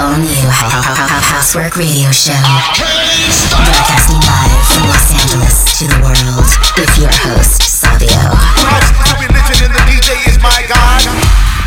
all new Housework Radio Show. Broadcasting live from Los Angeles to the world with your host, Sabio. The DJ is my.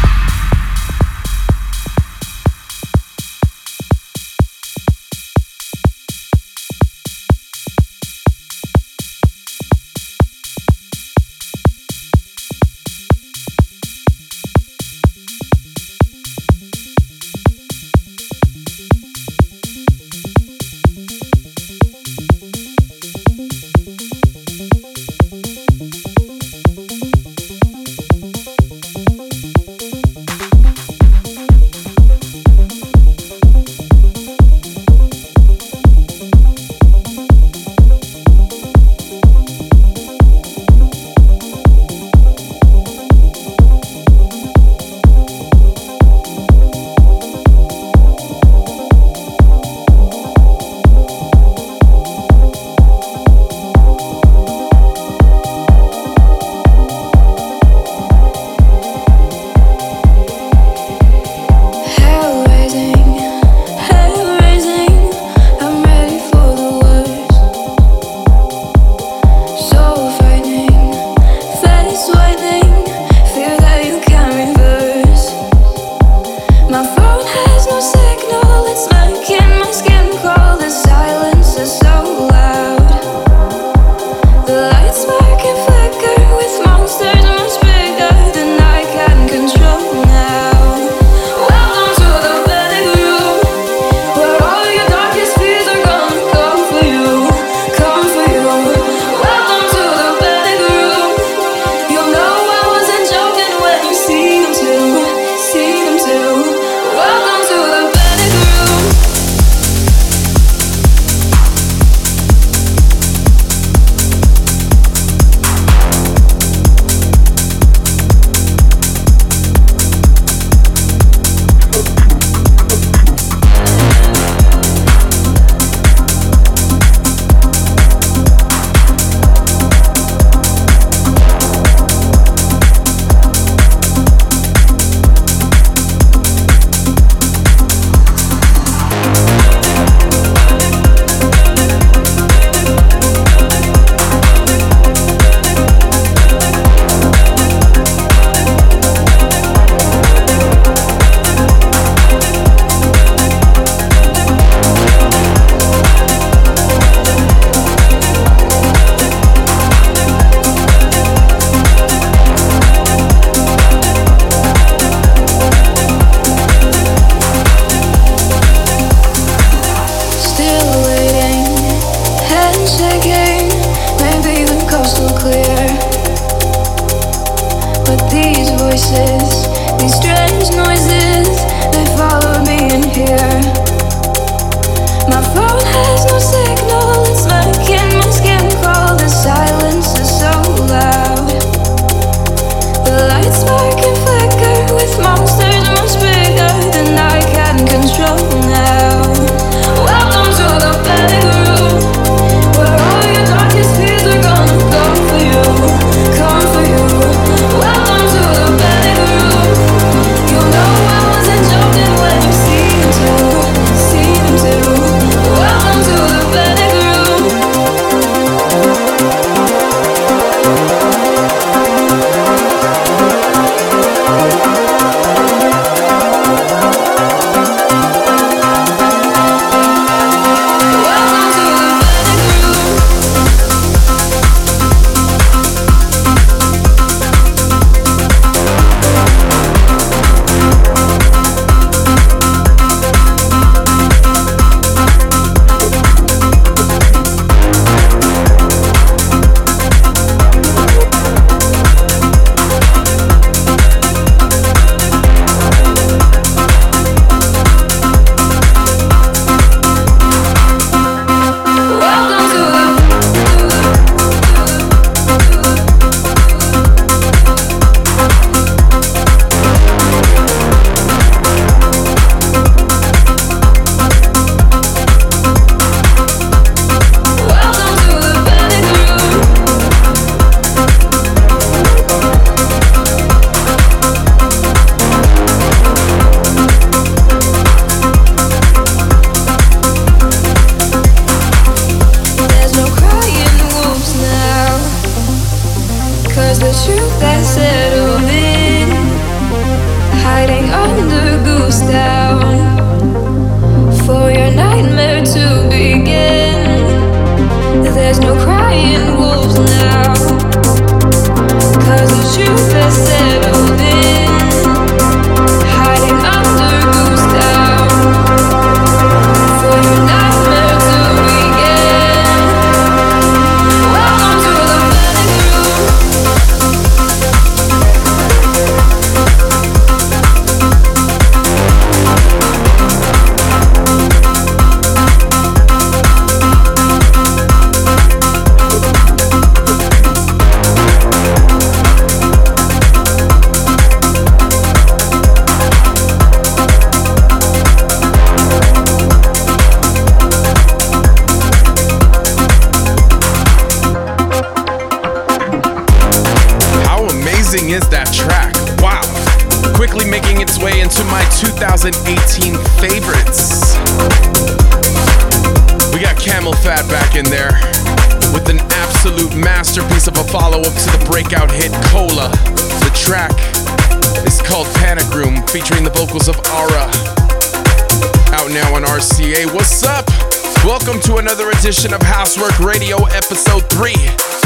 Edition of Housework Radio, episode 3.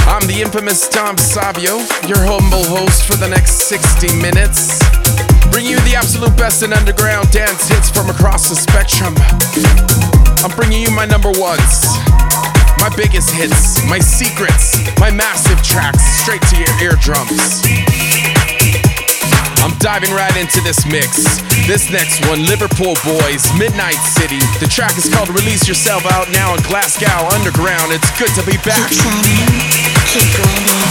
I'm the infamous Tom Sabio, your humble host for the next 60 minutes. Bring you the absolute best in underground dance hits from across the spectrum. I'm bringing you my number ones, my biggest hits, my secrets, my massive tracks straight to your eardrums. I'm diving right into this mix. This next one, Liverpool Boys, Midnight City. The track is called Release Yourself out now in Glasgow Underground. It's good to be back. Keep keep grinding,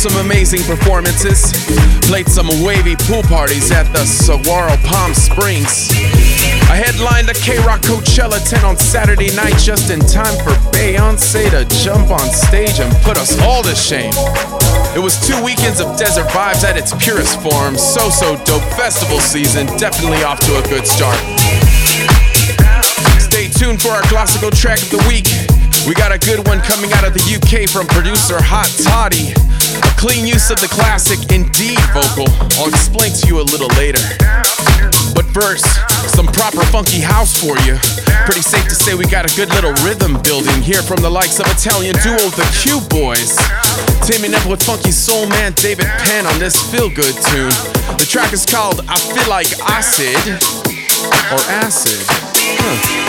some amazing performances. Played some wavy pool parties at the Saguaro Palm Springs. I headlined the K Rock Coachella 10 on Saturday night just in time for Beyonce to jump on stage and put us all to shame. It was two weekends of desert vibes at its purest form. So, so dope. Festival season definitely off to a good start. Stay tuned for our classical track of the week. We got a good one coming out of the UK from producer Hot Toddy. A clean use of the classic In Deep vocal. I'll explain to you a little later. But first, some proper funky house for you. Pretty safe to say we got a good little rhythm building here from the likes of Italian duo The Cube Boys. Teaming up with funky soul man David Penn on this feel good tune. The track is called I Feel Like Acid or Acid. Huh.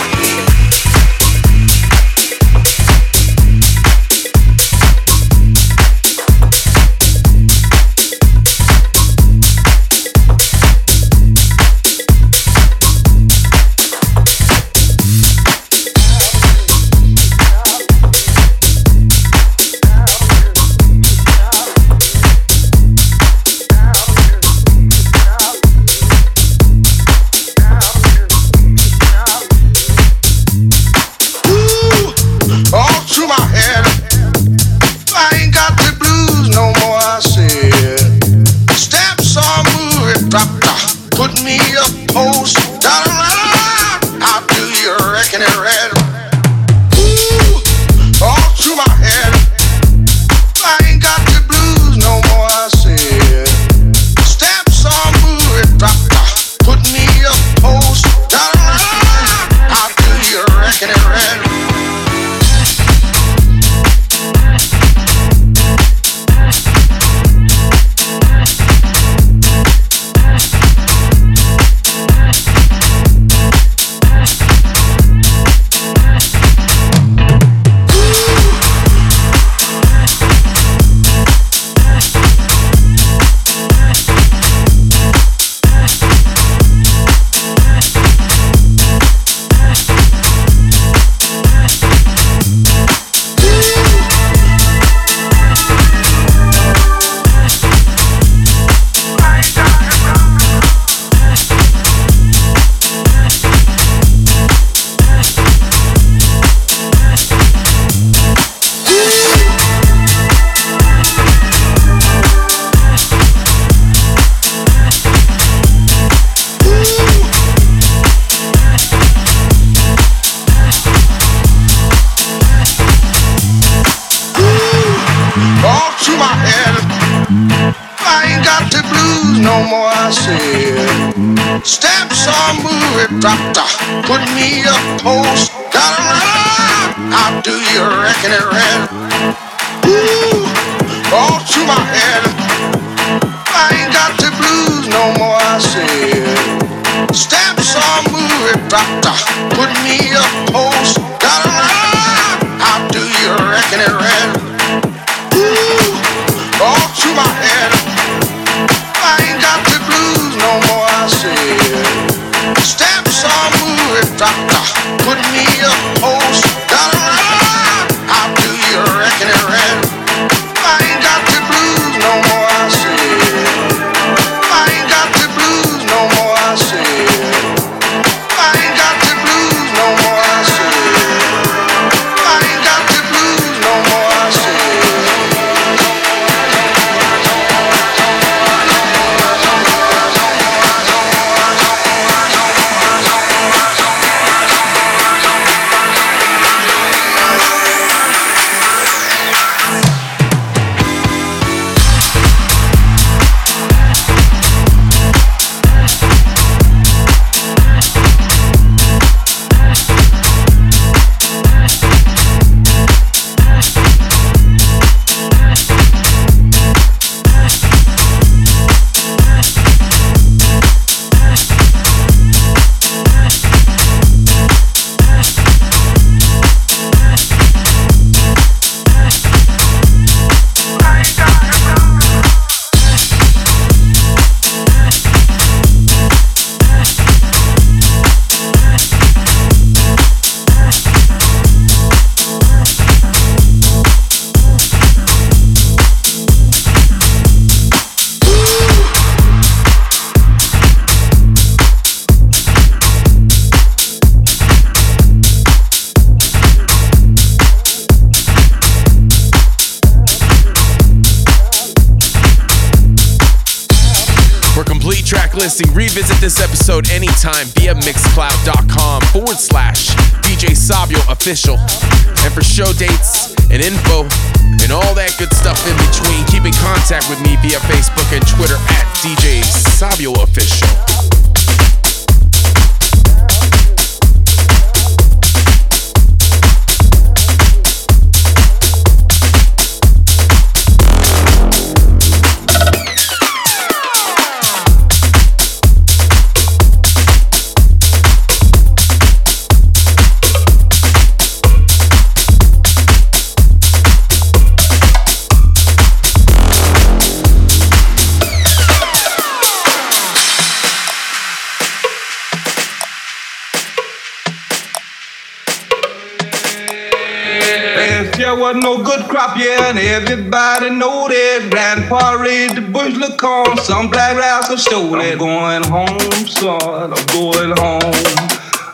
Episode anytime via mixcloud.com forward slash DJ Sabio official. And for show dates and info and all that good stuff in between, keep in contact with me via Facebook and Twitter at DJ Sabio official. There was no good crop, yeah, and everybody know that. Grandpa raised the bush look on, some black rascal stole it. I'm going home, son, I'm going home.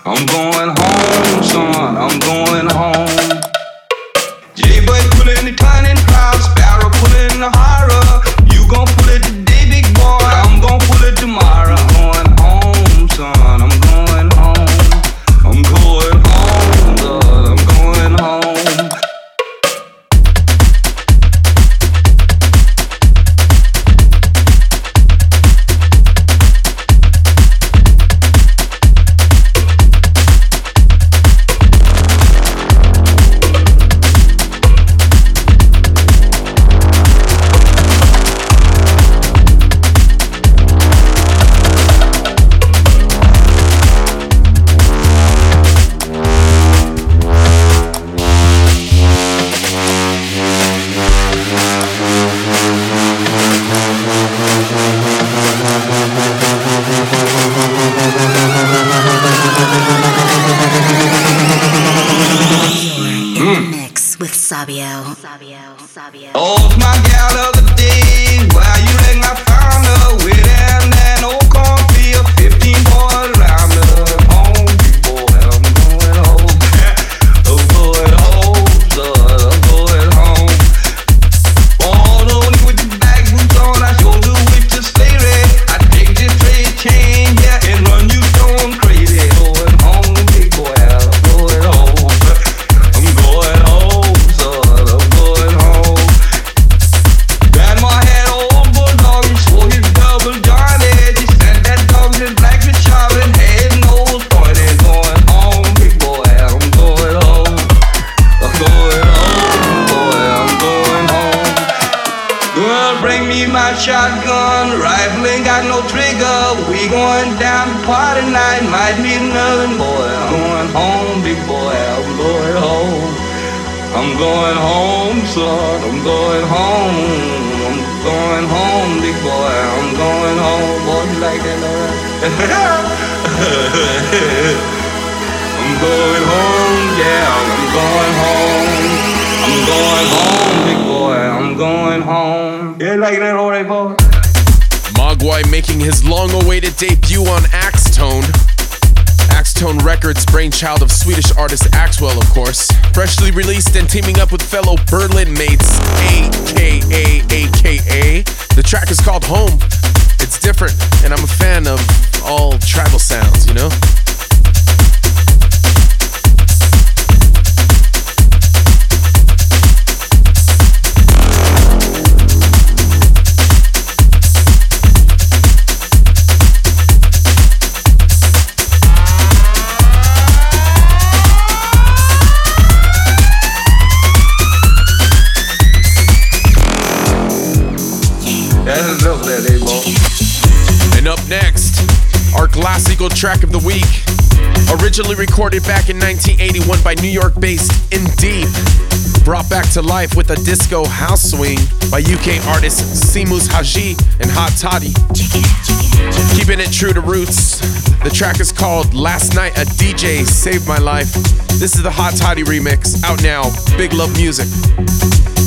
I'm going home, son, I'm going home. J-Boy pulling the tiny crowd, Sparrow pulling the horror. You gon' pull it today, big boy, I'm gon' pull it tomorrow. Home. I'm going home. I'm going home, big boy. I'm going home. Boy, like? I'm going home, yeah, I'm going home. I'm going home, big boy, I'm going home. You like that, alright, boy? Moguai making his long awaited debut on Axtone. Axtone Records, brainchild of Swedish artist Axwell, of course. Freshly released and teaming up with fellow Berlin mates, AKA AKA. The track is called Home. It's different, and I'm a fan of all tribal sounds, you know? Track of the week. Originally recorded back in 1981 by New York based In Deep. Brought back to life with a disco house swing by UK artists Seamus Haji and Hot Toddy. Keeping it true to roots. The track is called Last Night a DJ Saved My Life. This is the Hot Toddy remix, out now. Big Love Music.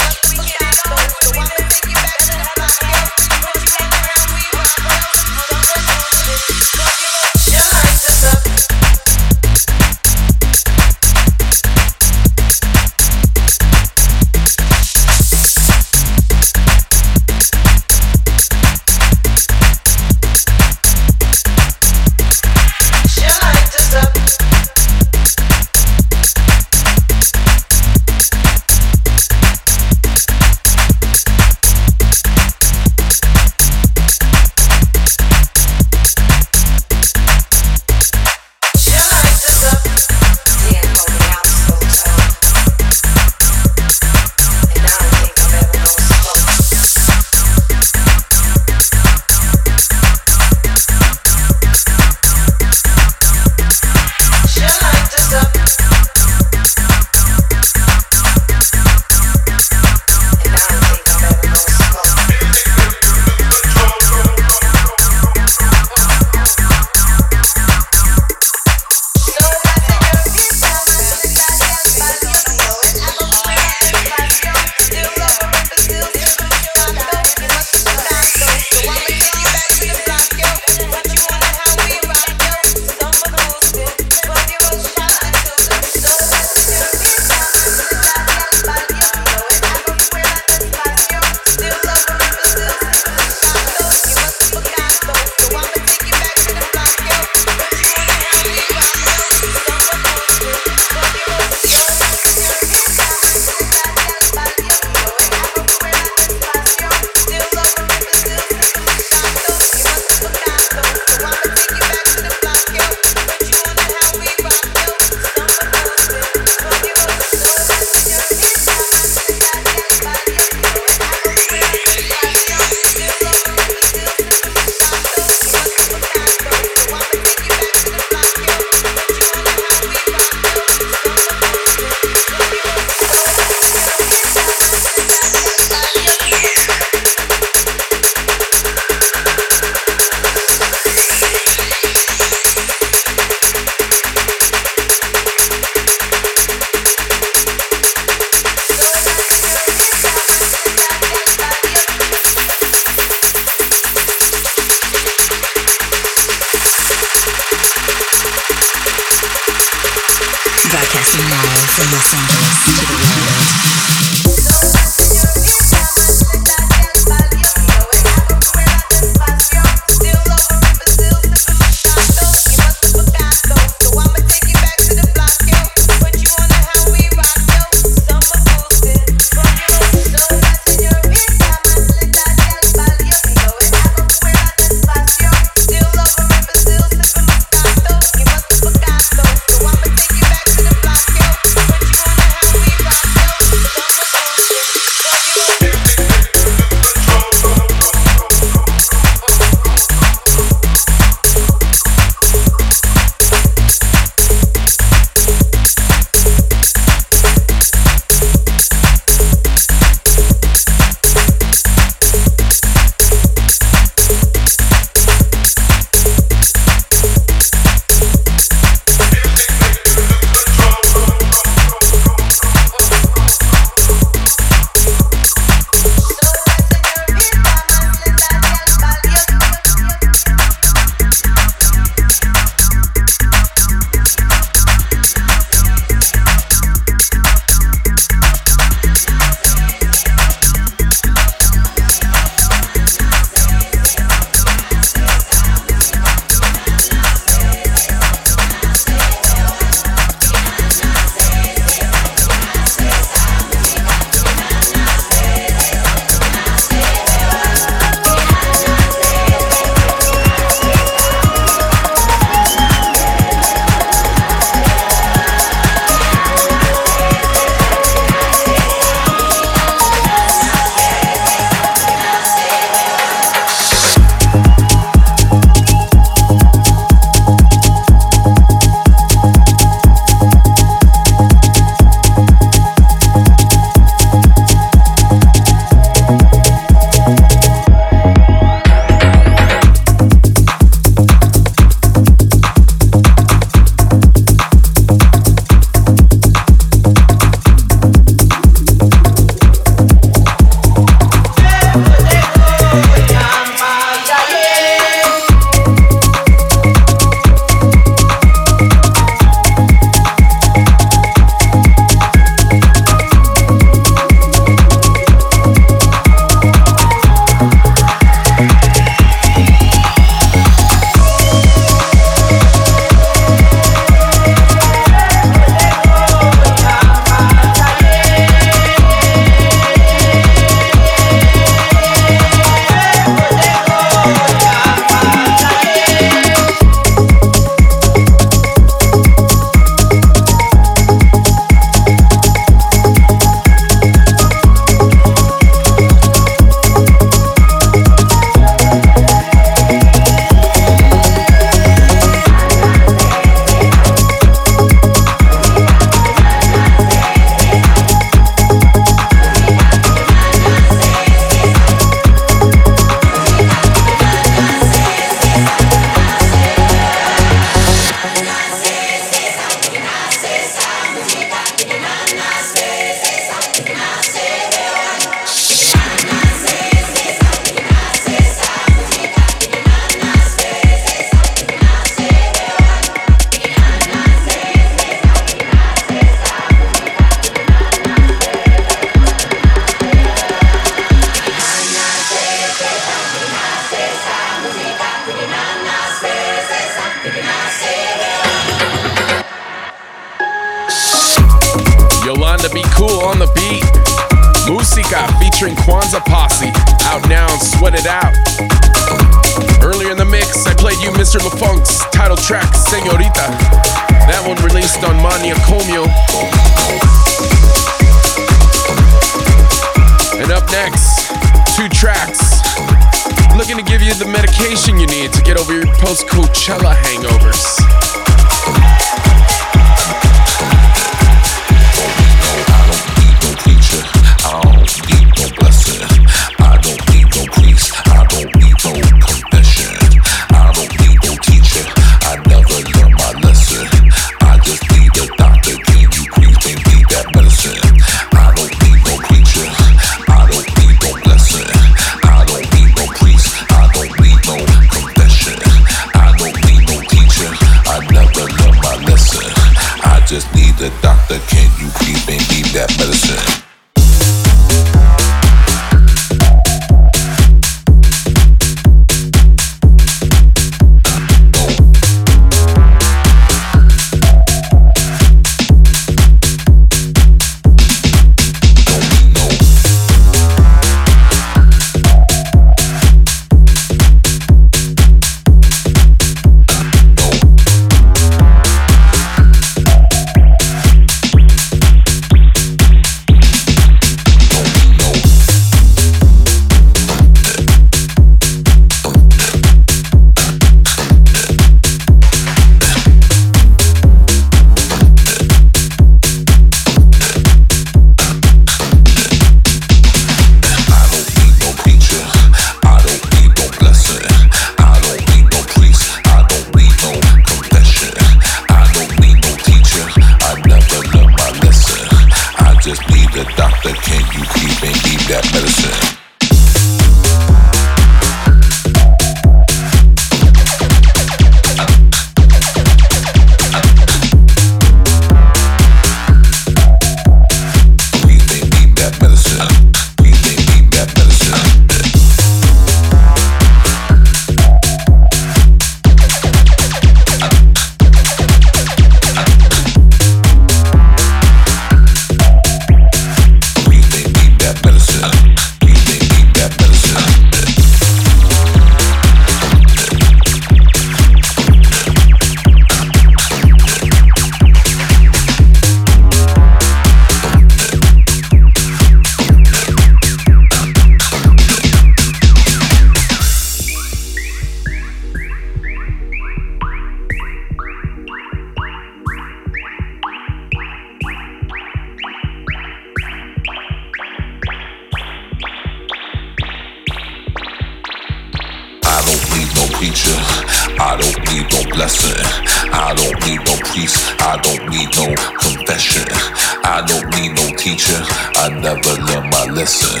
medicine.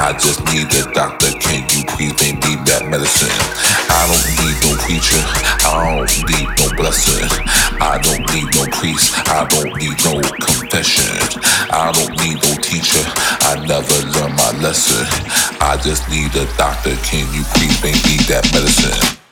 I just need a doctor. Can you please bring me that medicine? I don't need no preacher. I don't need no blessing. I don't need no priest. I don't need no confession. I don't need no teacher. I never learned my lesson. I just need a doctor. Can you please bring me that medicine?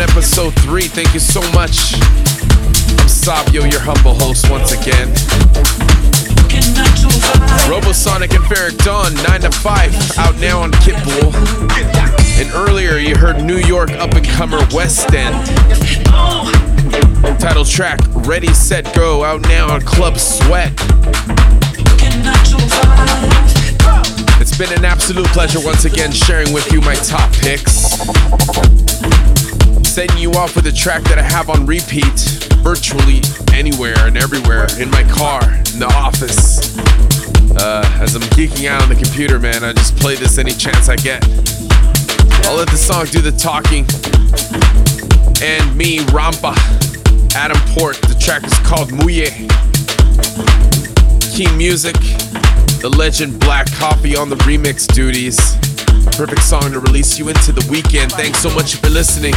Episode 3. Thank you so much. I'm Sabio, your humble host once again. Robosonic and Ferreck Dawn, 9 to 5, out now on Kittball. And earlier you heard New York up and comer Westend. Title track Ready, Set, Go, out now on Club Sweat. It's been an absolute pleasure once again sharing with you my top picks setting you off with a track that I have on repeat virtually anywhere and everywhere in my car, in the office. Uh, as I'm geeking out on the computer, man, I just play this any chance I get. I'll let the song do the talking. &ME, Rampa, Adam Port. The track is called Muyè. Keen Music, the legend Black Coffee on the remix duties. Perfect song to release you into the weekend. Thanks so much for listening.